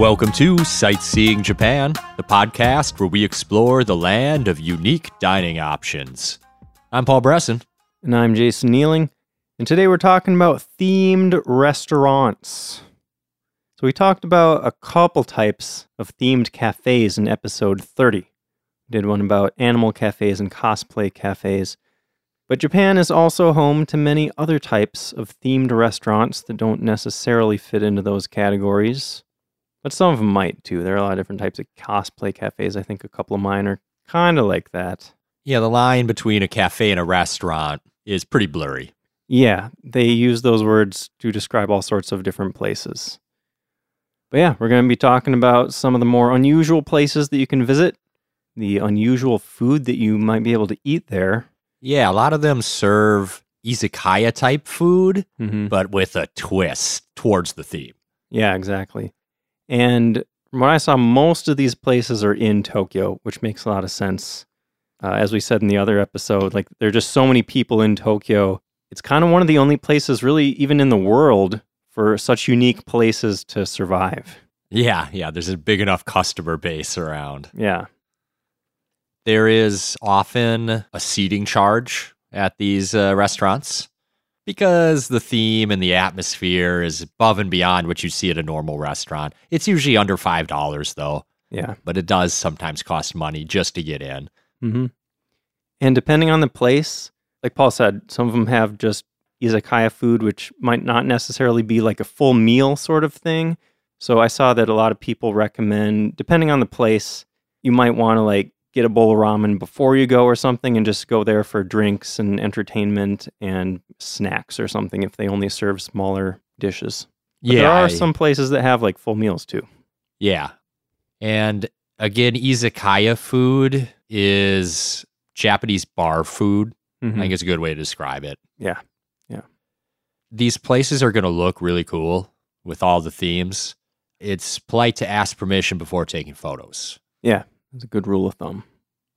Welcome to Sightseeing Japan, the podcast where we explore the land of unique dining options. I'm Paul Bresson. And I'm Jason Nealing. And today we're talking about themed restaurants. So we talked about a couple types of themed cafes in episode 30. We did one about animal cafes and cosplay cafes. But Japan is also home to many other types of themed restaurants that don't necessarily fit into those categories. But some of them might too. There are a lot of different types of cosplay cafes. I think a couple of mine are kind of like that. Yeah, the line between a cafe and a restaurant is pretty blurry. Yeah, they use those words to describe all sorts of different places. But yeah, we're going to be talking about some of the more unusual places that you can visit, the unusual food that you might be able to eat there. Yeah, a lot of them serve izakaya type food, Mm-hmm. but with a twist towards the theme. Yeah, exactly. And from what I saw, most of these places are in Tokyo, which makes a lot of sense. Uh, as we said in the other episode, like there are just so many people in Tokyo. It's kind of one of the only places, really, even in the world, for such unique places to survive. Yeah, yeah, there's a big enough customer base around. Yeah. There is often a seating charge at these uh, restaurants because the theme and the atmosphere is above and beyond what you see at a normal restaurant. It's usually under $5 though, Yeah. but it does sometimes cost money just to get in. hmm And depending on the place, like Paul said, some of them have just izakaya food, which might not necessarily be like a full meal sort of thing. So I saw that a lot of people recommend, depending on the place, you might want to like get a bowl of ramen before you go or something and just go there for drinks and entertainment and snacks or something if they only serve smaller dishes. But yeah. there are I- some places that have like full meals too. Yeah. And again, izakaya food is Japanese bar food. I Mhm. think it's a good way to describe it. Yeah. Yeah. These places are going to look really cool with all the themes. It's polite to ask permission before taking photos. Yeah. That's a good rule of thumb.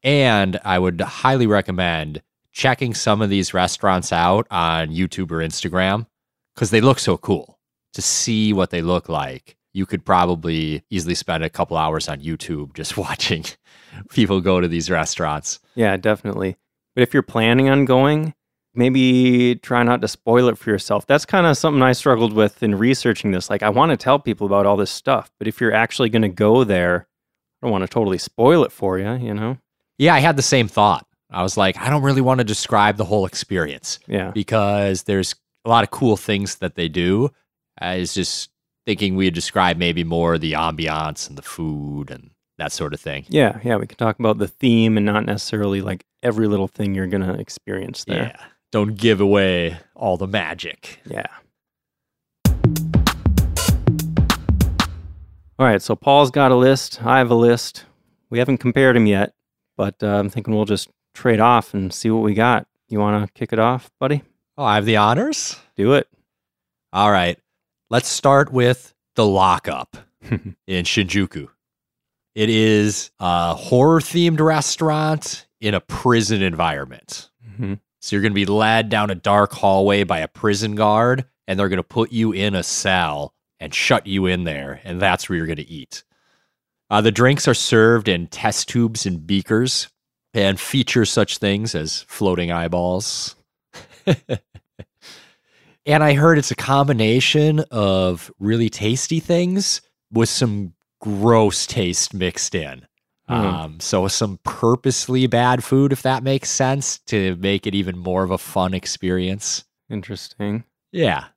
And I would highly recommend checking some of these restaurants out on YouTube or Instagram because they look so cool. To see what they look like, you could probably easily spend a couple hours on YouTube just watching people go to these restaurants. Yeah, definitely. But if you're planning on going, maybe try not to spoil it for yourself. That's kind of something I struggled with in researching this. Like, I want to tell people about all this stuff, but if you're actually going to go there, don't want to totally spoil it for you, you know? Yeah, I had the same thought. I was like, I don't really want to describe the whole experience Yeah. because there's a lot of cool things that they do. I was just thinking we'd describe maybe more the ambiance and the food and that sort of thing. Yeah. Yeah. We can talk about the theme and not necessarily like every little thing you're going to experience there. Yeah. Don't give away all the magic. Yeah. All right. So Paul's got a list. I have a list. We haven't compared them yet, but uh, I'm thinking we'll just trade off and see what we got. You want to kick it off, buddy? Oh, I have the honors? Do it. All right. Let's start with the lockup in Shinjuku. It is a horror themed restaurant in a prison environment. Mhm. So you're going to be led down a dark hallway by a prison guard, and they're going to put you in a cell and shut you in there, and that's where you're going to eat. Uh, the drinks are served in test tubes and beakers and feature such things as floating eyeballs. and I heard it's a combination of really tasty things with some gross taste mixed in. Hmm. Um, so some purposely bad food, if that makes sense, to make it even more of a fun experience. Interesting. Yeah.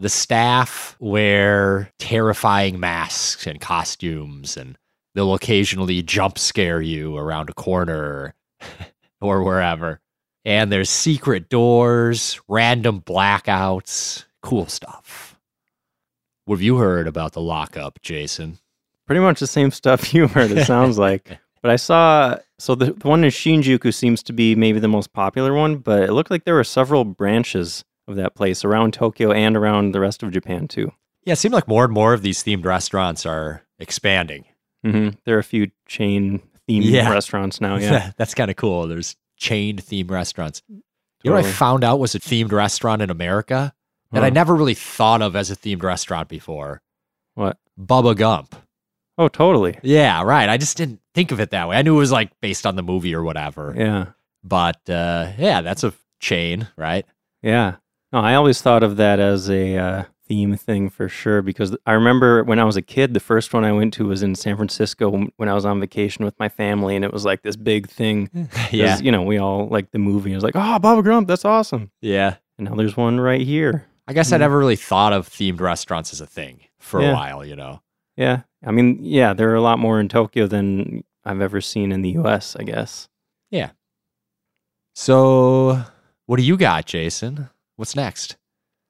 The staff wear terrifying masks and costumes, and they'll occasionally jump scare you around a corner or wherever. And there's secret doors, random blackouts, cool stuff. What have you heard about the lockup, Jason? Pretty much the same stuff you heard, it sounds like. But I saw, so the, the one in Shinjuku seems to be maybe the most popular one, but it looked like there were several branches of that place around Tokyo and around the rest of Japan too. Yeah, it seemed like more and more of these themed restaurants are expanding. hmm There are a few chain themed Yeah. restaurants now. Yeah. That's kind of cool. There's chained themed restaurants. You know what I found out was a themed restaurant in America that I never really thought of as a themed restaurant before? What? Bubba Gump. Oh, totally. Yeah, right. I just didn't think of it that way. I knew it was like based on the movie or whatever. Yeah. But uh, yeah, that's a chain, right? Yeah. No, I always thought of that as a uh, theme thing for sure because I remember when I was a kid, the first one I went to was in San Francisco when I was on vacation with my family, and it was like this big thing. yeah. You know, we all like the movie. It was like, oh, Bubba Gump, that's awesome. Yeah. And now there's one right here. I guess I Mm. never really thought of themed restaurants as a thing for Yeah. a while, you know? Yeah. I mean, yeah, there are a lot more in Tokyo than I've ever seen in the US, I guess. Yeah. So, what do you got, Jason? What's next?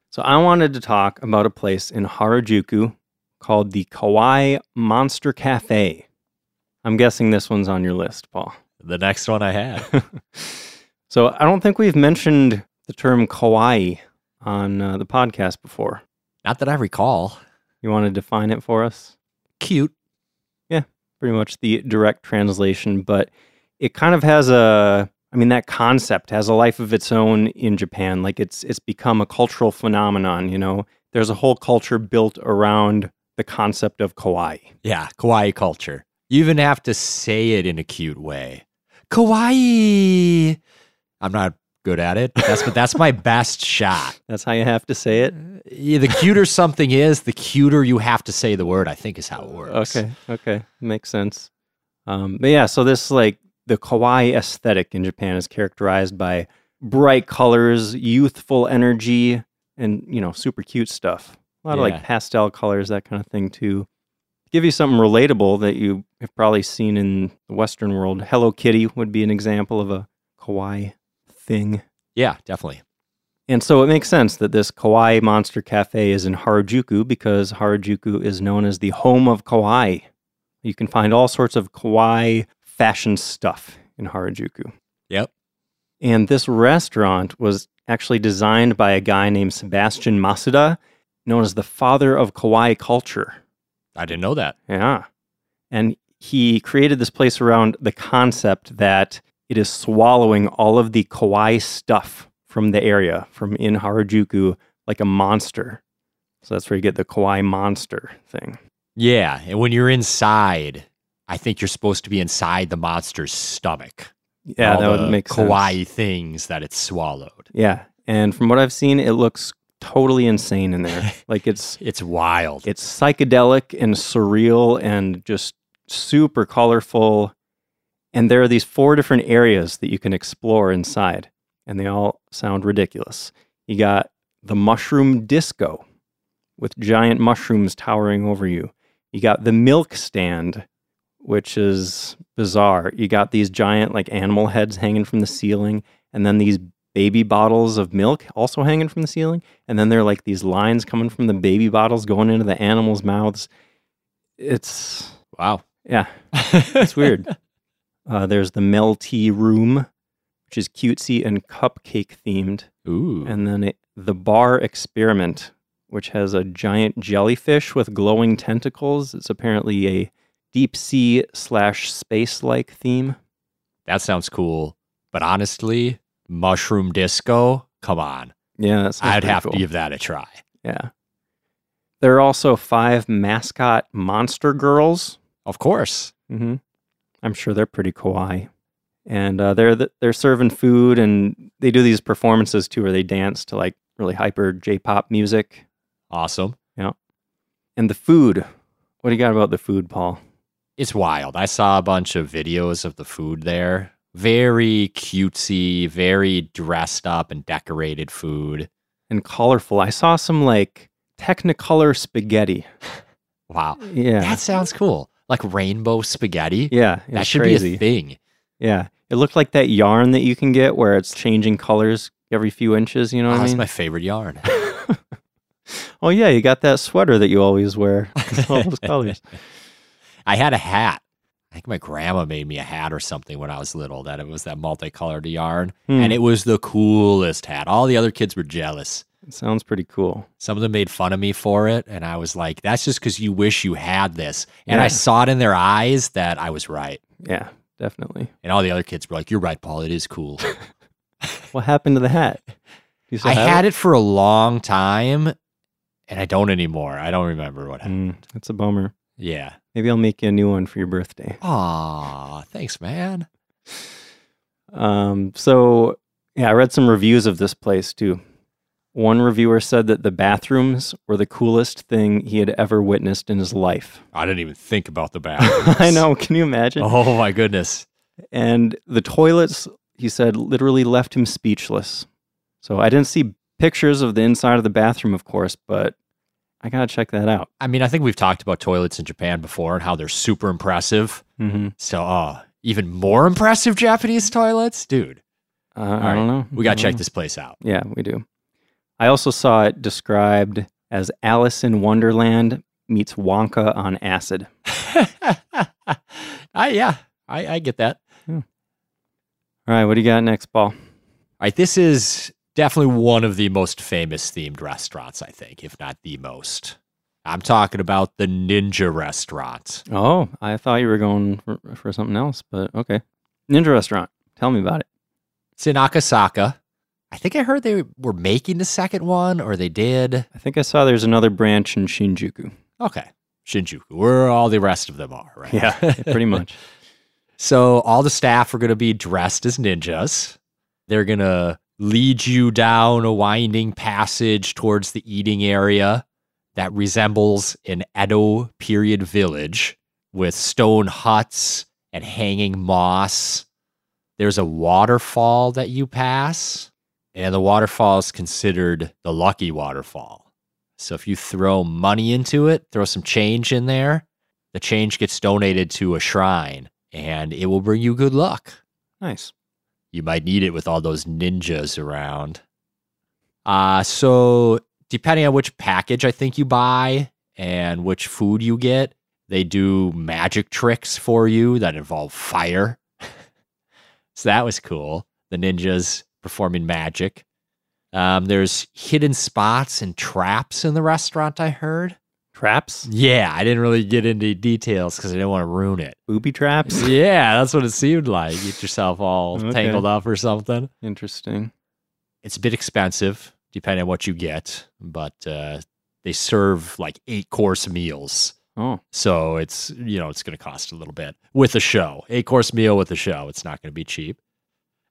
So I wanted to talk about a place in Harajuku called the Kawaii Monster Cafe. I'm guessing this one's on your list, Paul. The next one I had. so I don't think we've mentioned the term kawaii on uh, the podcast before. Not that I recall. You want to define it for us? Cute. Yeah, pretty much the direct translation, but it kind of has a I mean that concept has a life of its own in Japan. Like it's it's become a cultural phenomenon, you know. There's a whole culture built around the concept of kawaii. Yeah, kawaii culture. You even have to say it in a cute way. Kawaii. I'm not good at it. That's but that's my best shot. That's how you have to say it. Yeah, the cuter something is, the cuter you have to say the word. I think is how it works. Okay, okay, makes sense. Um, but yeah, so this like the kawaii aesthetic in Japan is characterized by bright colors, youthful energy, and you know, super cute stuff. A lot of like pastel colors, that kind of thing too. To give you something relatable that you have probably seen in the Western world, Hello Kitty would be an example of a kawaii thing. Yeah, definitely. And so it makes sense that this Kawaii Monster Cafe is in Harajuku because Harajuku is known as the home of kawaii. You can find all sorts of kawaii fashion stuff in Harajuku. Yep. And this restaurant was actually designed by a guy named Sebastian Masuda, known as the father of kawaii culture. I didn't know that. Yeah. And he created this place around the concept that it is swallowing all of the kawaii stuff from the area, from in Harajuku, like a monster. So that's where you get the kawaii monster thing. Yeah, and when you're inside, I think you're supposed to be inside the monster's stomach. Yeah, that the would make sense. kawaii things that it's swallowed. Yeah. And from what I've seen, it looks totally insane in there. like it's It's wild. it's psychedelic and surreal and just super colorful. And there are these four different areas that you can explore inside, and they all sound ridiculous. You got the mushroom disco with giant mushrooms towering over you. You got the milk stand, which is bizarre. You got these giant, like, animal heads hanging from the ceiling, and then these baby bottles of milk also hanging from the ceiling. And then there are like these lines coming from the baby bottles going into the animals' mouths. It's, wow. yeah, it's weird. Uh, there's the Melty Room, which is cutesy and cupcake themed. Ooh. And then it, the Bar Experiment, which has a giant jellyfish with glowing tentacles. It's apparently a deep sea slash space like theme. that sounds cool. But honestly, mushroom disco, come on. Yeah, I'd have to give that a try. Yeah. There are also five mascot monster girls. Of course. hmm I'm sure they're pretty kawaii. And uh, they're th- they're serving food, and they do these performances too, where they dance to like really hyper J-pop music. Awesome. Yeah. And the food, what do you got about the food, Paul? It's wild. I saw a bunch of videos of the food there. Very cutesy, very dressed up and decorated food. And colorful. I saw some like Technicolor spaghetti. Wow. Yeah, That sounds cool. Like rainbow spaghetti. yeah, that should crazy. be a thing. Yeah, it looked like that yarn that you can get where it's changing colors every few inches. You know Oh, what I that's my favorite yarn. oh yeah, you got that sweater that you always wear. all those colors. I had a hat. I think my grandma made me a hat or something when I was little that it was that multicolored yarn. Hmm. And it was the coolest hat. All the other kids were jealous. It sounds pretty cool. Some of them made fun of me for it. And I was like, that's just because you wish you had this. And I saw it in their eyes that I was right. Yeah, definitely. And all the other kids were like, you're right, Paul. It is cool. What happened to the hat? You I had it for a long time and I don't anymore. I don't remember what happened. Mm, that's a bummer. Yeah. Maybe I'll make you a new one for your birthday. Aw, thanks, man. Um, so yeah, I read some reviews of this place too. One reviewer said that the bathrooms were the coolest thing he had ever witnessed in his life. I didn't even think about the bathrooms. I know. Can you imagine? Oh my goodness. And the toilets, he said, literally left him speechless. So I didn't see pictures of the inside of the bathroom, of course, but I gotta check that out. I mean, I think we've talked about toilets in Japan before and how they're super impressive. Mm-hmm. So, uh, even more impressive Japanese toilets, dude. Uh, I right. don't know. We gotta check know. this place out. Yeah, we do. I also saw it described as Alice in Wonderland meets Wonka on acid. I yeah, I, I get that. All right, what do you got next, Paul? All right, this is definitely one of the most famous themed restaurants, I think, if not the most. I'm talking about the Ninja Restaurant. Oh, I thought you were going for, for something else, but okay. Ninja Restaurant. Tell me about it. It's in Akasaka. I think I heard they were making the second one, or they did. I think I saw there's another branch in Shinjuku. Okay, Shinjuku, where all the rest of them are, right? Yeah, pretty much. So all the staff are going to be dressed as ninjas. They're going to lead you down a winding passage towards the eating area that resembles an Edo period village with stone huts and hanging moss. There's a waterfall that you pass, and the waterfall is considered the lucky waterfall. So if you throw money into it, throw some change in there, the change gets donated to a shrine and it will bring you good luck. Nice. You might need it with all those ninjas around. Uh, so, depending on which package I think you buy and which food you get, they do magic tricks for you that involve fire. so, that was cool. The ninjas performing magic. Um, there's hidden spots and traps in the restaurant, I heard. Traps? Yeah, I didn't really get into details because I didn't want to ruin it. Booby traps? Yeah, that's what it seemed like. Get yourself all Okay. tangled up or something. Interesting. It's a bit expensive, depending on what you get, but uh, they serve like eight course meals. Oh, So it's, you know, it's going to cost a little bit with a show. Eight course meal with a show. It's not going to be cheap.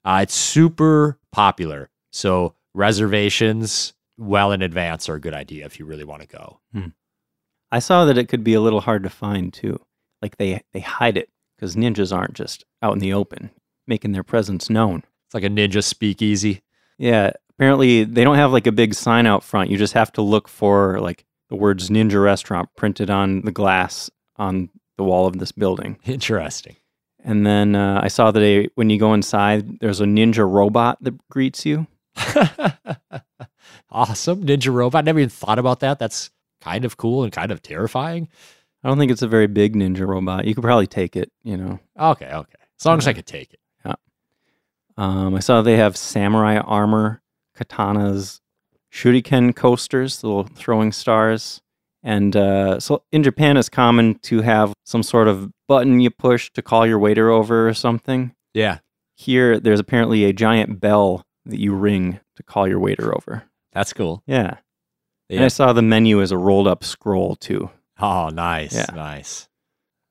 Uh, it's super popular. So reservations well in advance are a good idea if you really want to go. I saw that it could be a little hard to find too. Like they they hide it because ninjas aren't just out in the open making their presence known. It's like a ninja speakeasy. Yeah, apparently they don't have like a big sign out front. You just have to look for like the words Ninja Restaurant printed on the glass on the wall of this building. Interesting. And then uh, I saw that they, when you go inside, there's a ninja robot that greets you. awesome. Ninja robot. I Never even thought about that. That's kind of cool and kind of terrifying. I don't think it's a very big ninja robot. You could probably take it, you know. Okay, okay. As long as I could take it. Yeah. Um, I saw they have samurai armor, katanas, shuriken coasters, the little throwing stars. And uh, so in Japan, it's common to have some sort of button you push to call your waiter over or something. Yeah, Here, there's apparently a giant bell that you ring to call your waiter over. that's cool. Yeah. And I saw the menu as a rolled up scroll too. Oh, nice, Yeah. nice.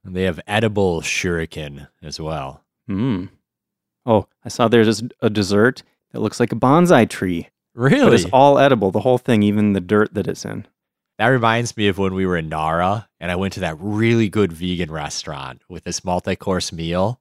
And they have edible shuriken as well. Mm. Oh, I saw there's a dessert that looks like a bonsai tree, but Really? it's all edible, the whole thing, even the dirt that it's in. That reminds me of when we were in Nara and I went to that really good vegan restaurant with this multi course meal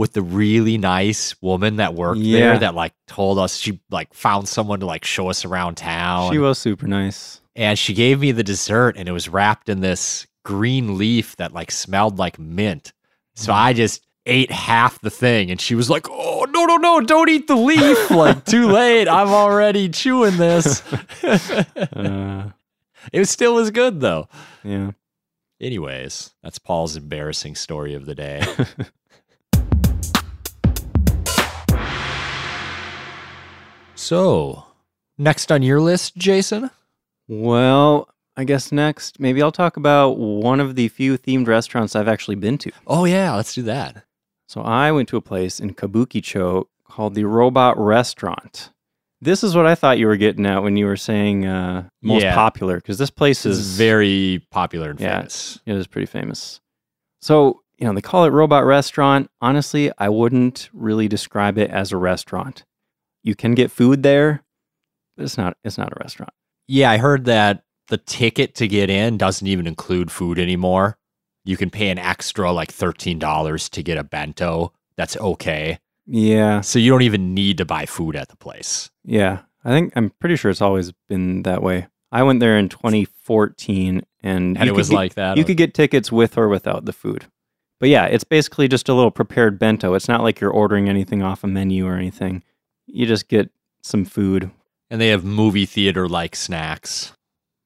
with the really nice woman that worked Yeah. there that like told us she like found someone to like show us around town. She was super nice. and she gave me the dessert and it was wrapped in this green leaf that like smelled like mint. So I just ate half the thing and she was like, "Oh, no, no, no, don't eat the leaf." like, too late. I'm already chewing this. Uh, it still was good though. yeah. Anyways, that's Paul's embarrassing story of the day. So, next on your list, Jason? Well, I guess next, maybe I'll talk about one of the few themed restaurants I've actually been to. Oh yeah, let's do that. So I went to a place in Kabukicho called the Robot Restaurant. This is what I thought you were getting at when you were saying uh, most Yeah. popular, because this place This is is very popular and Yeah. famous. It is pretty famous. So, you know, they call it robot restaurant. Honestly, I wouldn't really describe it as a restaurant. You can get food there, but it's not it's not a restaurant. Yeah, I heard that the ticket to get in doesn't even include food anymore. You can pay an extra like $13 to get a bento. That's okay. Yeah. So you don't even need to buy food at the place. Yeah. I think I'm pretty sure it's always been that way. I went there in 2014 and, And it was get- like that. you could get tickets with or without the food. But yeah, it's basically just a little prepared bento. It's not like you're ordering anything off a menu or anything. You just get some food. and they have movie theater like snacks.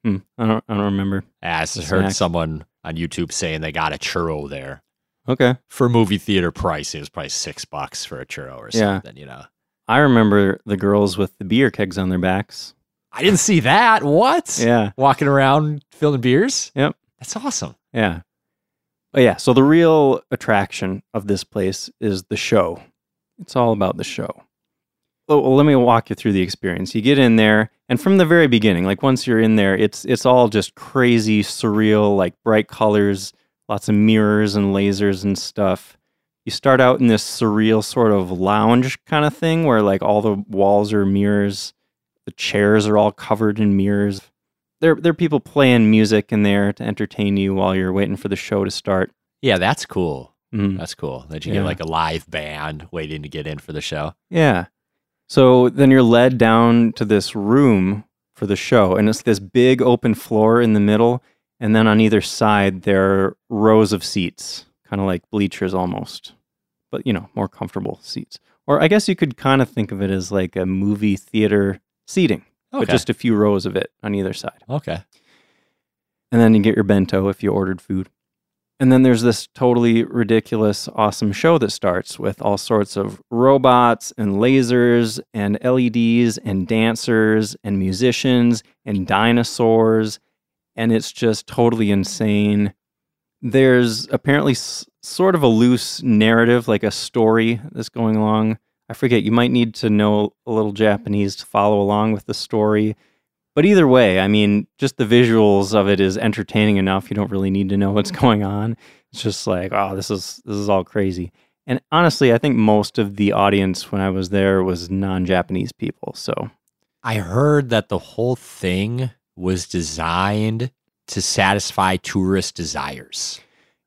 Hmm, I don't I don't remember. As I The heard snacks. someone on YouTube saying they got a churro there. Okay. For movie theater price, it was probably six bucks for a churro or Yeah. something, you know. I remember the girls with the beer kegs on their backs. I didn't see that. What? Yeah. Walking around filling beers? Yep. That's awesome. Yeah. But yeah, so the real attraction of this place is the show. It's all about the show. Oh, well, let me walk you through the experience. You get in there, and from the very beginning, like once you're in there, it's it's all just crazy, surreal, like bright colors, lots of mirrors and lasers and stuff. You start out in this surreal sort of lounge kind of thing where like all the walls are mirrors, the chairs are all covered in mirrors there there are people playing music in there to entertain you while you're waiting for the show to start. Yeah, that's cool. Mhm. That's cool. That you Yeah. get like a live band waiting to get in for the show. Yeah. So then you're led down to this room for the show, and it's this big open floor in the middle, and then on either side there are rows of seats, kind of like bleachers almost, but you know more comfortable seats. Or I guess you could kind of think of it as like a movie theater seating, Okay. but just a few rows of it on either side. okay. and then you get your bento if you ordered food. And then there's this totally ridiculous, awesome show that starts with all sorts of robots and lasers and LEDs and dancers and musicians and dinosaurs. And it's just totally insane. There's apparently s- sort of a loose narrative, like a story that's going along. I forget, you might need to know a little Japanese to follow along with the story. But either way, I mean, just the visuals of it is entertaining enough. You don't really need to know what's mm-hmm. going on. It's just like, oh, this is this is all crazy. And honestly, I think most of the audience when I was there was non-Japanese people. So I heard that the whole thing was designed to satisfy tourist desires.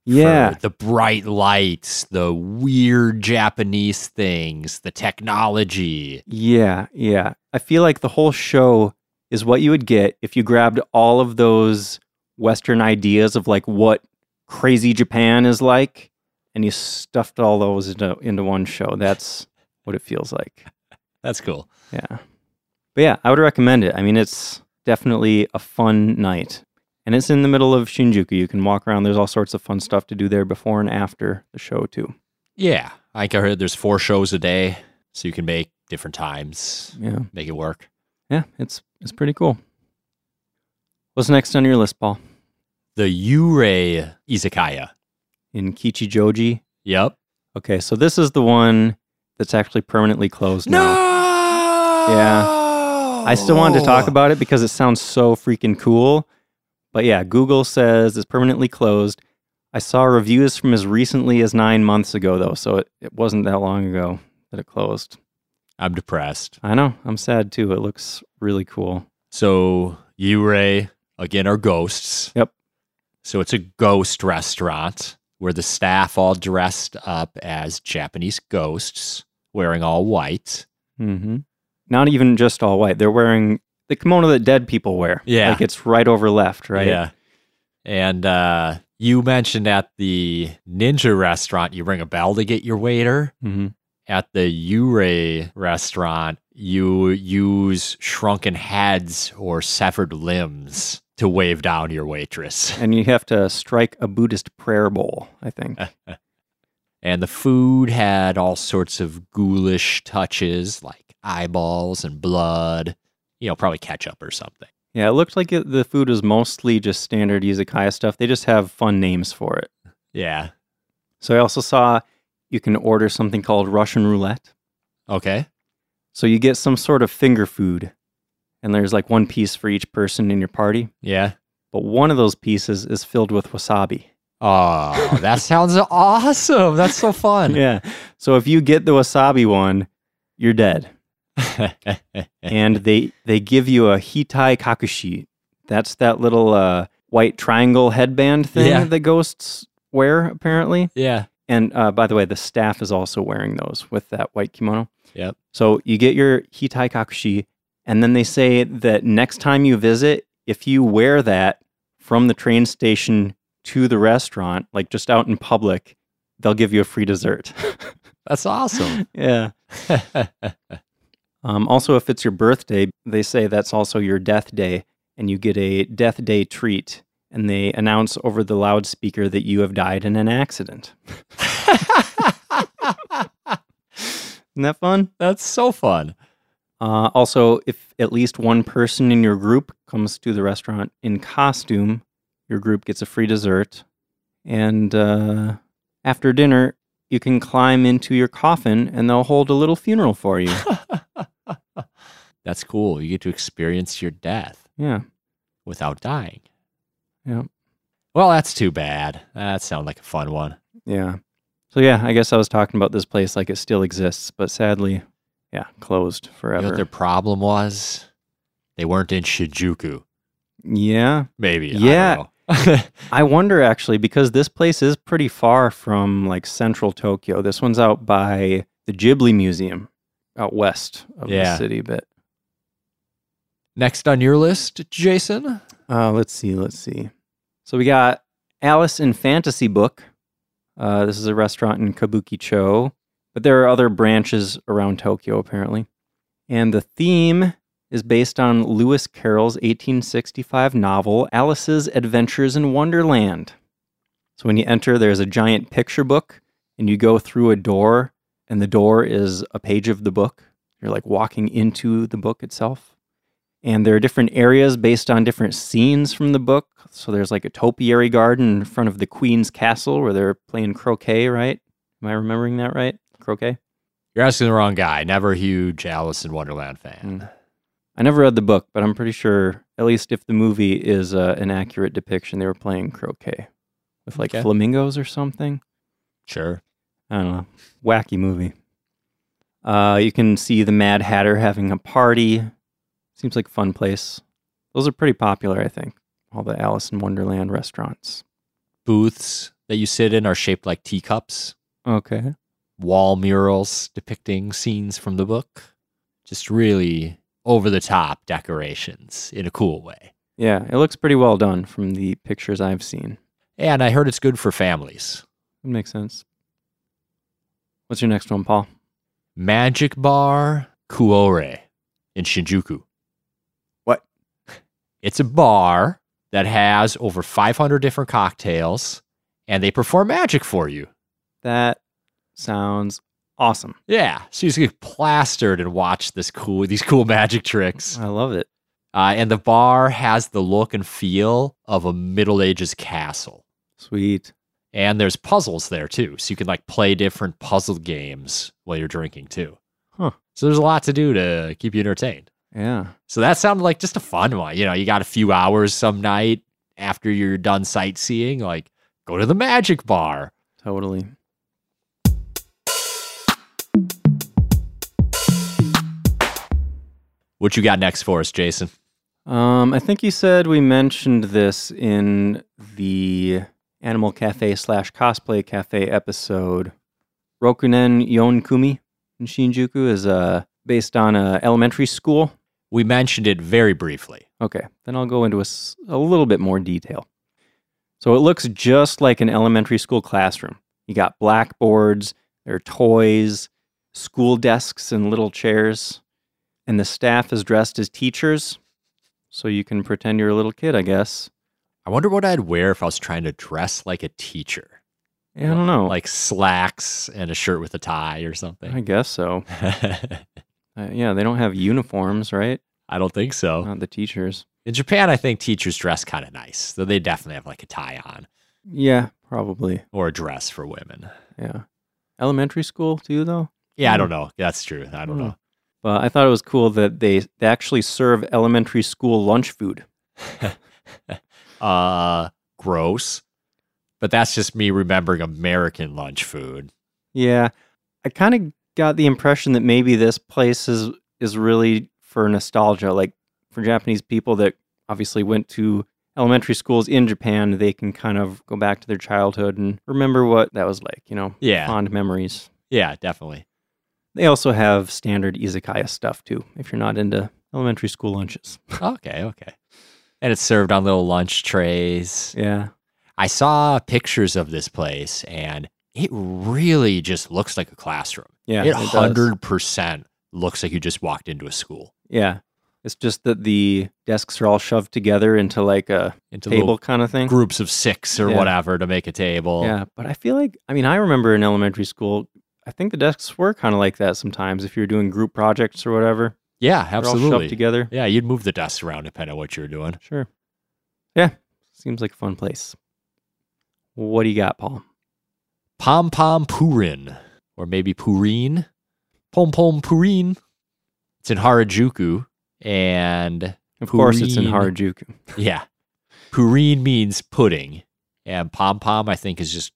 yeah, the bright lights, the weird Japanese things, the technology. yeah, yeah. I feel like the whole show is what you would get if you grabbed all of those Western ideas of like what crazy Japan is like, and you stuffed all those into into one show. That's what it feels like. That's cool. Yeah. But yeah, I would recommend it. I mean, it's definitely a fun night. And it's in the middle of Shinjuku. You can walk around. There's all sorts of fun stuff to do there before and after the show, too. Yeah. Like I heard there's four shows a day, so you can make different times, Yeah. make it work. Yeah, it's it's pretty cool. What's next on your list, Paul? The Yurei Izakaya. In Kichijoji. Yep. Okay, so this is the one that's actually permanently closed now. Yeah. I still wanted to talk about it because it sounds so freaking cool. But yeah, Google says it's permanently closed. I saw reviews from as recently as nine months ago, though, so it, it wasn't that long ago that it closed. I'm depressed. I know. I'm sad too. It looks really cool. So Yurei, again are ghosts. Yep. So it's a ghost restaurant where the staff all dressed up as Japanese ghosts, wearing all white. Mm-hmm. Not even just all white. They're wearing the kimono that dead people wear. Yeah. Like it's right over left, right? Yeah. And uh, you mentioned at the ninja restaurant, you ring a bell to get your waiter. hmm At the Yurei restaurant, you use shrunken heads or severed limbs to wave down your waitress. And you have to strike a Buddhist prayer bowl, I think. And the food had all sorts of ghoulish touches like eyeballs and blood, you know, probably ketchup or something. Yeah, it looked like it, the food was mostly just standard izakaya stuff. They just have fun names for it. Yeah. So I also saw you can order something called Russian roulette. Okay. So you get some sort of finger food, and there's like one piece for each person in your party. Yeah. But one of those pieces is filled with wasabi. Oh, that sounds awesome. That's so fun. Yeah. So if you get the wasabi one, you're dead. and they they give you a hitai kakushi. That's that little uh, white triangle headband thing Yeah. that ghosts wear apparently. yeah. And uh, by the way, the staff is also wearing those with that white kimono. Yep. So you get your hitai kakushi, and then they say that next time you visit, if you wear that from the train station to the restaurant, like just out in public, they'll give you a free dessert. That's awesome. yeah. Um, also, if it's your birthday, they say that's also your death day, and you get a death day treat. And they announce over the loudspeaker that you have died in an accident. Isn't that fun? That's so fun. Uh, also, if at least one person in your group comes to the restaurant in costume, your group gets a free dessert. And uh, after dinner, you can climb into your coffin and they'll hold a little funeral for you. That's cool. You get to experience your death yeah. without dying. Yeah. Well, that's too bad. That sounds like a fun one. Yeah. So, yeah, I guess I was talking about this place like it still exists, but sadly, yeah, closed You know forever. what their problem was? They weren't in Shinjuku. yeah. Maybe. I Yeah. know. I wonder actually because this place is pretty far from like central Tokyo. This one's out by the Ghibli Museum out west of the city a bit. Next on your list, Jason? Uh, let's see, let's see. So we got Alice in Fantasy Book. Uh, this is a restaurant in Kabukicho, but there are other branches around Tokyo apparently. And the theme is based on Lewis Carroll's 1865 novel Alice's Adventures in Wonderland. So when you enter, there's a giant picture book, and you go through a door, and the door is a page of the book. You're like walking into the book itself. And there are different areas based on different scenes from the book. So there's like a topiary garden in front of the Queen's castle where they're playing croquet, right? Am I remembering that right? Croquet? You're asking the wrong guy. Never a huge Alice in Wonderland fan. Mm. I never read the book, but I'm pretty sure, at least if the movie is uh, an accurate depiction, they were playing croquet with like Okay. flamingos or something. Sure. I don't know. Wacky movie. Uh, you can see the Mad Hatter having a party. Seems like a fun place. Those are pretty popular, I think. All the Alice in Wonderland restaurants. Booths that you sit in are shaped like teacups. Okay. Wall murals depicting scenes from the book. Just really over the top decorations in a cool way. Yeah, it looks pretty well done from the pictures I've seen. And I heard it's good for families. It makes sense. What's your next one, Paul? Magic Bar Kuore in Shinjuku. It's a bar that has over 500 different cocktails and they perform magic for you. That sounds awesome. Yeah, so you just get plastered and watch this cool these cool magic tricks. I love it. Uh, and the bar has the look and feel of a Middle Ages castle. Sweet. And there's puzzles there too, so you can like play different puzzle games while you're drinking too. Huh. So there's a lot to do to keep you entertained. Yeah. So that sounded like just a fun one. You know, you got a few hours some night after you're done sightseeing, like go to the magic bar. Totally. What you got next for us, Jason? Um, I think you said we mentioned this in the Animal Cafe slash Cosplay Cafe episode. Rokunen Yonkumi in Shinjuku is uh, based on a elementary school. We mentioned it very briefly. Okay, then I'll go into a, a little bit more detail. So it looks just like an elementary school classroom. You got blackboards, there are toys, school desks, and little chairs. And the staff is dressed as teachers. So you can pretend you're a little kid, I guess. I wonder what I'd wear if I was trying to dress like a teacher. Yeah, I don't know. Like slacks and a shirt with a tie or something. I guess so. Uh, yeah, they don't have uniforms, right? I don't think so. Not the teachers. In Japan, I think teachers dress kind of nice. So they definitely have like a tie on Yeah, probably. or a dress for women. Yeah. Elementary school, too, though? Yeah, I Hmm. don't know. That's true. I don't Hmm. know. But I thought it was cool that they, they actually serve elementary school lunch food. Uh, gross. but that's just me remembering American lunch food. Yeah. I kind of got the impression that maybe this place is is really for nostalgia, like for Japanese people that obviously went to elementary schools in Japan, they can kind of go back to their childhood and remember what that was like, you know, Yeah. fond memories. Yeah, definitely. They also have standard izakaya stuff too, if you're not into elementary school lunches. Okay, okay. And it's served on little lunch trays. Yeah. I saw pictures of this place and it really just looks like a classroom. Yeah. it does. hundred percent looks like you just walked into a school. Yeah. It's just that the desks are all shoved together into like a Into table kind of thing. groups of six or Yeah. whatever to make a table. Yeah, but I feel like I mean I remember in elementary school, I think the desks were kind of like that sometimes if you're doing group projects or whatever. Yeah, They're all absolutely. shoved together. Yeah, you'd move the desks around depending on what you were doing. Sure. Yeah, seems like a fun place. What do you got, Paul? Pom Pom Purin, or maybe Purin. Pom Pom Purin. It's in Harajuku, and Of course, it's in Harajuku. yeah, Purin means pudding, and Pom Pom I think is just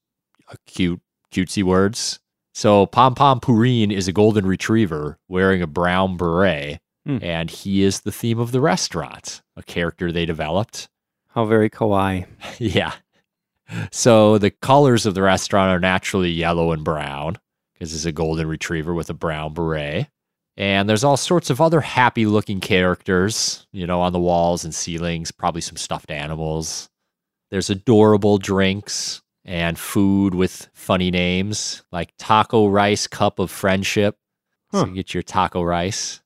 a cute, cutesy words. So Pom Pom Purin is a golden retriever wearing a brown beret, Hmm. and he is the theme of the restaurant, a character they developed. How very kawaii. Yeah. So the colors of the restaurant are naturally yellow and brown because it's a golden retriever with a brown beret. And there's all sorts of other happy looking characters, you know, on the walls and ceilings, probably some stuffed animals. There's adorable drinks and food with funny names like Taco Rice Cup of Friendship. So you get your taco rice.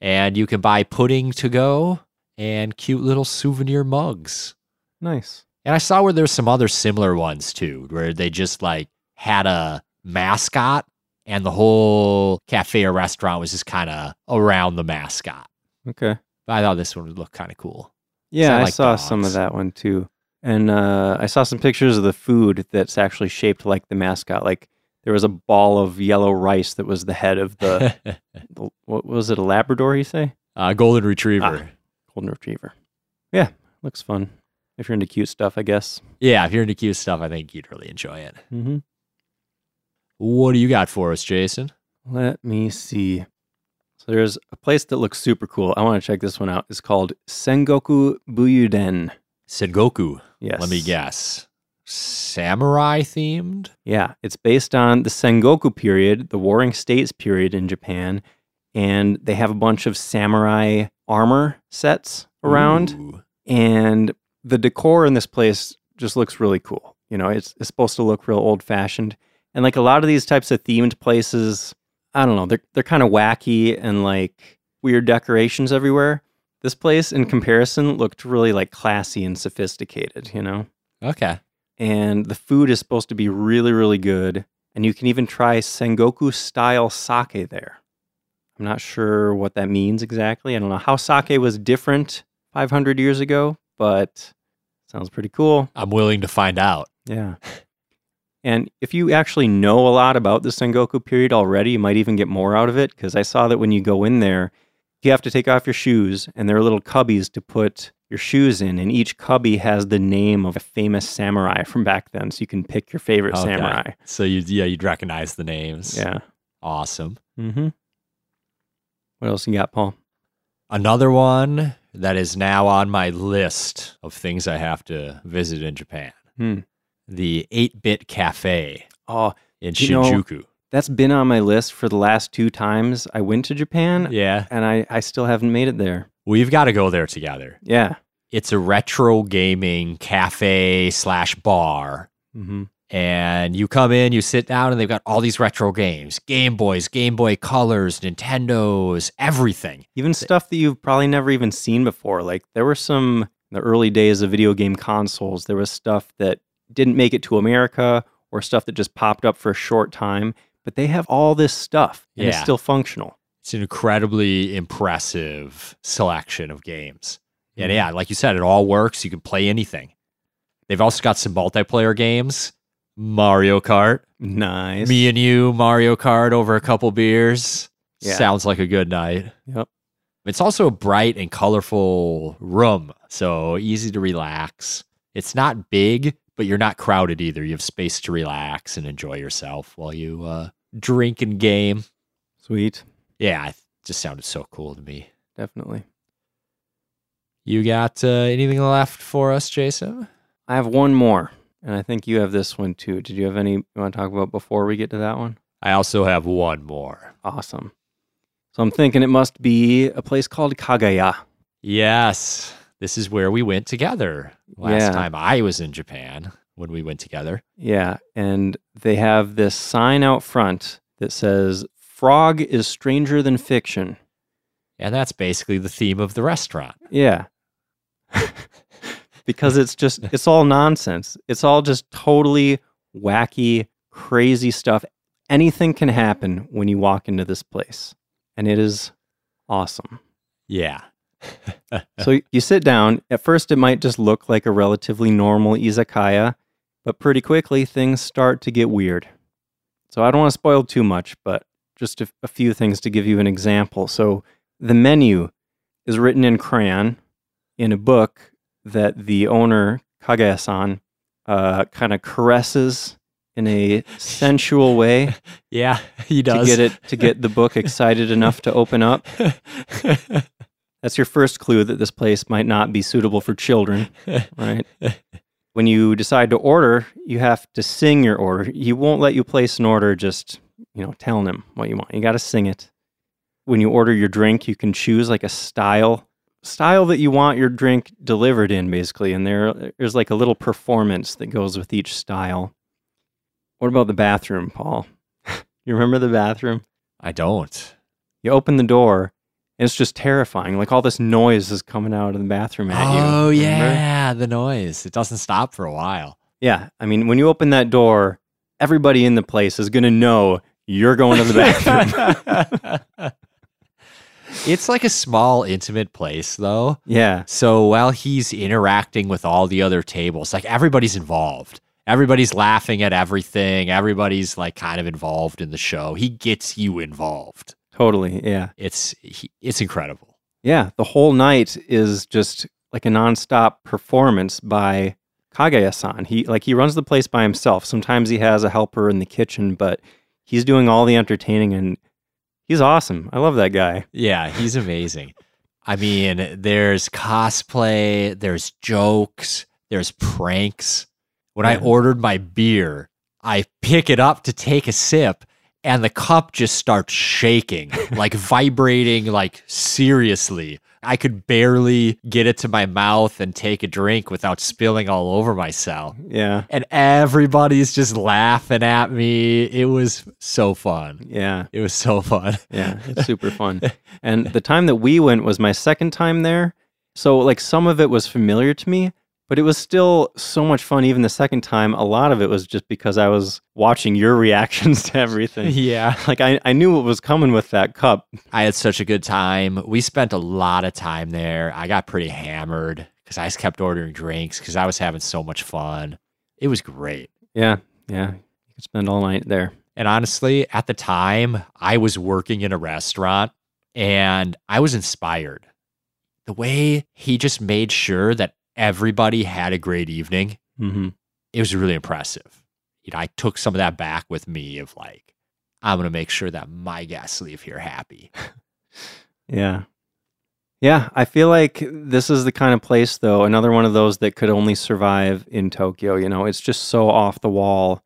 And you can buy pudding to go and cute little souvenir mugs. Nice. And I saw where there's some other similar ones too, where they just like had a mascot and the whole cafe or restaurant was just kind of around the mascot. Okay. But I thought this one would look kind of cool. Yeah, I like saw some of that one too. And uh, I saw some pictures of the food that's actually shaped like the mascot. Like there was a ball of yellow rice that was the head of the, the what was it, a Labrador, you say? uh, golden retriever. Golden Retriever. Yeah, looks fun. If you're into cute stuff, I guess. Yeah, if you're into cute stuff, I think you'd really enjoy it. Mm-hmm. What do you got for us, Jason? Let me see. So there's a place that looks super cool. I want to check this one out. It's called Sengoku Buyuden. Sengoku. Yes. Let me guess. Samurai themed? Yeah, it's based on the Sengoku period, the Warring States period in Japan, and they have a bunch of samurai armor sets around. Ooh. And the decor in this place just looks really cool. You know, it's, it's supposed to look real old fashioned. And like a lot of these types of themed places, I don't know, they're, they're kind of wacky and like weird decorations everywhere. This place, in comparison, looked really like classy and sophisticated, you know? Okay. And the food is supposed to be really, really good. And you can even try Sengoku style sake there. I'm not sure what that means exactly. I don't know how sake was different 500 years ago, but sounds pretty cool. I'm willing to find out. Yeah. And if you actually know a lot about the Sengoku period already, you might even get more out of it because I saw that when you go in there, you have to take off your shoes, and there are little cubbies to put your shoes in, and each cubby has the name of a famous samurai from back then, so you can pick your favorite Okay. samurai. So you yeah, you'd recognize the names. Yeah. Awesome. Mm-hmm. What else you got, Paul? Another one that is now on my list of things I have to visit in Japan. Hmm. The 8-bit cafe Oh, in You know- Shinjuku. that's been on my list for the last two times I went to Japan, yeah. and I, I still haven't made it there. We've got to go there together. Yeah. It's a retro gaming cafe slash bar. Mm-hmm. And you come in, you sit down, and they've got all these retro games Game Boys, Game Boy Colors, Nintendos, everything. Even stuff that you've probably never even seen before. Like there were some in the early days of video game consoles, there was stuff that didn't make it to America or stuff that just popped up for a short time, but they have all this stuff and it's still functional. It's an incredibly impressive selection of games. And Mhm. yeah, like you said, it all works. You can play anything. They've also got some multiplayer games. Mario Kart. Nice. Me and you, Mario Kart over a couple beers. Yeah. Sounds like a good night. Yep. It's also a bright and colorful room, so easy to relax. It's not big, but you're not crowded either. You have space to relax and enjoy yourself while you uh, drink and game. Sweet. Yeah, it just sounded so cool to me. Definitely. You got uh, anything left for us, Jason? I have one more, and I think you have this one too. Did you have any you want to talk about before we get to that one? I also have one more. Awesome. So I'm thinking it must be a place called Kagaya. Yes, this is where we went together last Yeah. time I was in Japan when we went together. Yeah, and they have this sign out front that says "Frog is stranger than fiction." And that's basically the theme of the restaurant. Yeah. Because it's just it's all nonsense. It's all just totally wacky, crazy stuff. Anything can happen when you walk into this place. And it is awesome. Yeah. So you sit down. At first it might just look like a relatively normal izakaya, but pretty quickly things start to get weird. So I don't want to spoil too much, but just a, a few things to give you an example. So the menu is written in crayon in a book that the owner Kagaya-san uh, kind of caresses in a sensual way Yeah, he does to get it to get the book excited enough to open up. That's your first clue that this place might not be suitable for children, right? when you decide to order, you have to sing your order. He won't let you place an order just, you know, telling him what you want. You got to sing it. When you order your drink, you can choose like a style style that you want your drink delivered in basically, and there there's like a little performance that goes with each style. What about the bathroom, Paul? you remember the bathroom? I don't. You open the door, and it's just terrifying. Like all this noise is coming out of the bathroom at you. Oh, yeah, the noise. It doesn't stop for a while. Yeah. I mean, when you open that door, everybody in the place is going to know you're going to the bathroom. it's like a small, intimate place, though. yeah. So while he's interacting with all the other tables, like everybody's involved. Everybody's laughing at everything. Everybody's like kind of involved in the show. He gets you involved. Totally. Yeah. It's he, it's incredible. Yeah. The whole night is just like a nonstop performance by Kagaya-san. He like he runs the place by himself. Sometimes he has a helper in the kitchen, but he's doing all the entertaining and he's awesome. I love that guy. Yeah, he's amazing. I mean, there's cosplay, there's jokes, there's pranks. When I ordered my beer, I pick it up to take a sip and the cup just starts shaking, like vibrating like seriously. I could barely get it to my mouth and take a drink without spilling all over myself. Yeah. And everybody's just laughing at me. It was so fun. Yeah. It was so fun. Yeah, it's super fun. And the time that we went was my second time there. So, like, some of it was familiar to me, but it was still so much fun. Even the second time, a lot of it was just because I was watching your reactions to everything. yeah. Like, I, I knew what was coming with that cup. I had such a good time. We spent a lot of time there. I got pretty hammered because I just kept ordering drinks because I was having so much fun. It was great. Yeah, yeah. You could spend all night there. And honestly, at the time, I was working in a restaurant and I was inspired. The way he just made sure that everybody had a great evening, hmm it was really impressive. You know, I took some of that back with me of like, I'm going to make sure that my guests leave here happy. Yeah. Yeah, I feel like this is the kind of place, though, another one of those that could only survive in Tokyo. You know, it's just so off the wall.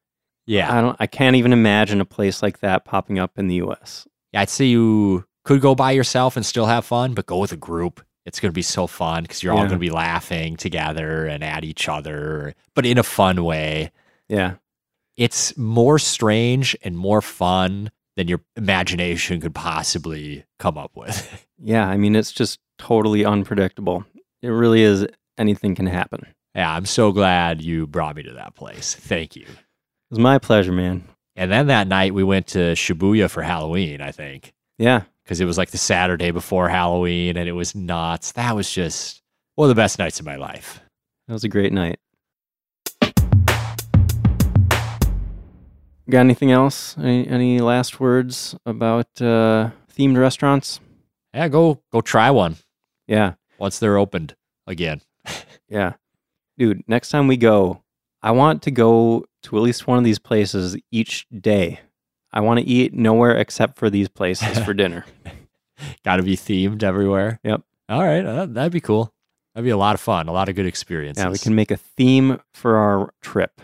Yeah. I don't, I can't even imagine a place like that popping up in the U.S. Yeah, I'd say you could go by yourself and still have fun, but go with a group. It's going to be so fun because you're all going to be laughing together and at each other, but in a fun way. Yeah, It's more strange and more fun than your imagination could possibly come up with. yeah. I mean, it's just totally unpredictable. It really is. Anything can happen. yeah, I'm so glad you brought me to that place. Thank you. It was my pleasure, man. And then that night we went to Shibuya for Halloween, I think, Yeah, because it was like the Saturday before Halloween and it was nuts. That was just one of the best nights of my life. that was a great night. Got anything else? Any, any last words about uh, themed restaurants? Yeah, go go try one Yeah, once they're opened again. yeah. Dude, next time we go, I want to go to at least one of these places each day. I want to eat nowhere except for these places for dinner. Got to be themed everywhere. Yep. All right, uh, that'd be cool. That'd be a lot of fun. A lot of good experiences. Yeah, we can make a theme for our trip.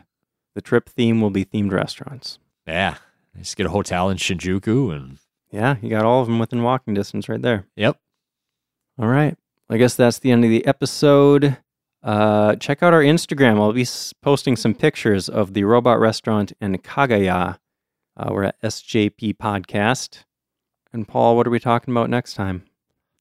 The trip theme will be themed restaurants. Yeah, just get a hotel in Shinjuku and Yeah, you got all of them within walking distance right there. yep. All right. I guess that's the end of the episode. Uh, check out our Instagram. I'll be posting some pictures of the robot restaurant in Kagaya. Uh, we're at SJP Podcast. And Paul, what are we talking about next time?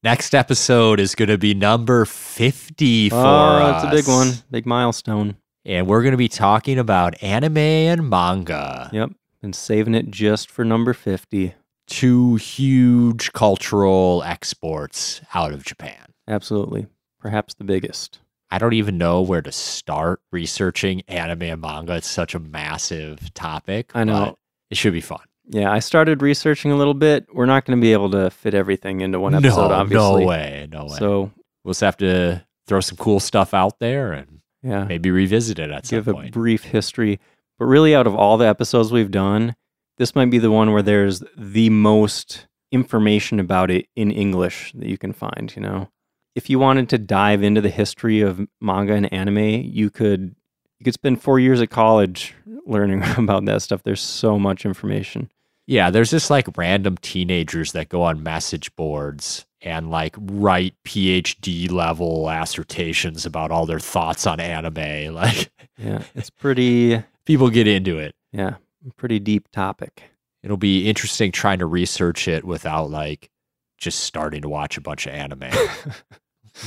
Next episode is going to be number 50 for oh, us. it's a big one, big milestone. And we're going to be talking about anime and manga. Yep. Been saving it just for number 50. Two huge cultural exports out of Japan. Absolutely. Perhaps the biggest. I don't even know where to start researching anime and manga. It's such a massive topic. I know. It should be fun. Yeah, I started researching a little bit. We're not going to be able to fit everything into one episode, no, obviously. no way. No way. So, we'll just have to throw some cool stuff out there and yeah. maybe revisit it at some give a point. brief history. But really, out of all the episodes we've done, this might be the one where there's the most information about it in English that you can find. You know, if you wanted to dive into the history of manga and anime, you could you could spend four years at college learning about that stuff. There's so much information. Yeah, there's just like random teenagers that go on message boards and like write PhD level assertions about all their thoughts on anime. Like Yeah, it's pretty. people get into it. Yeah, pretty deep topic. It'll be interesting trying to research it without like just starting to watch a bunch of anime.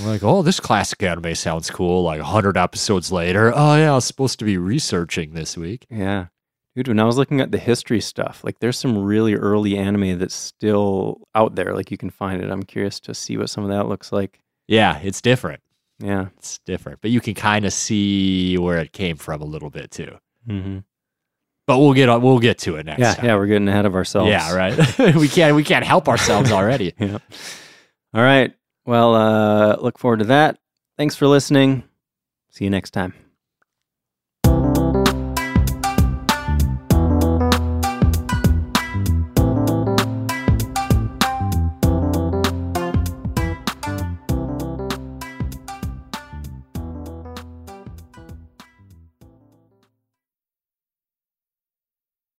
Like, oh, this classic anime sounds cool. Like 100 episodes later, oh, yeah, I was supposed to be researching this week. Yeah. Dude, when I was looking at the history stuff, like there's some really early anime that's still out there. Like you can find it. I'm curious to see what some of that looks like. Yeah, it's different. Yeah. It's different, but you can kind of see where it came from a little bit too. Mm-hmm. But we'll get on. We'll get to it next Yeah. time. Yeah. We're getting ahead of ourselves. Yeah, right. we can't. We can't help ourselves already. yeah. All right. Well, uh, look forward to that. Thanks for listening. See you next time.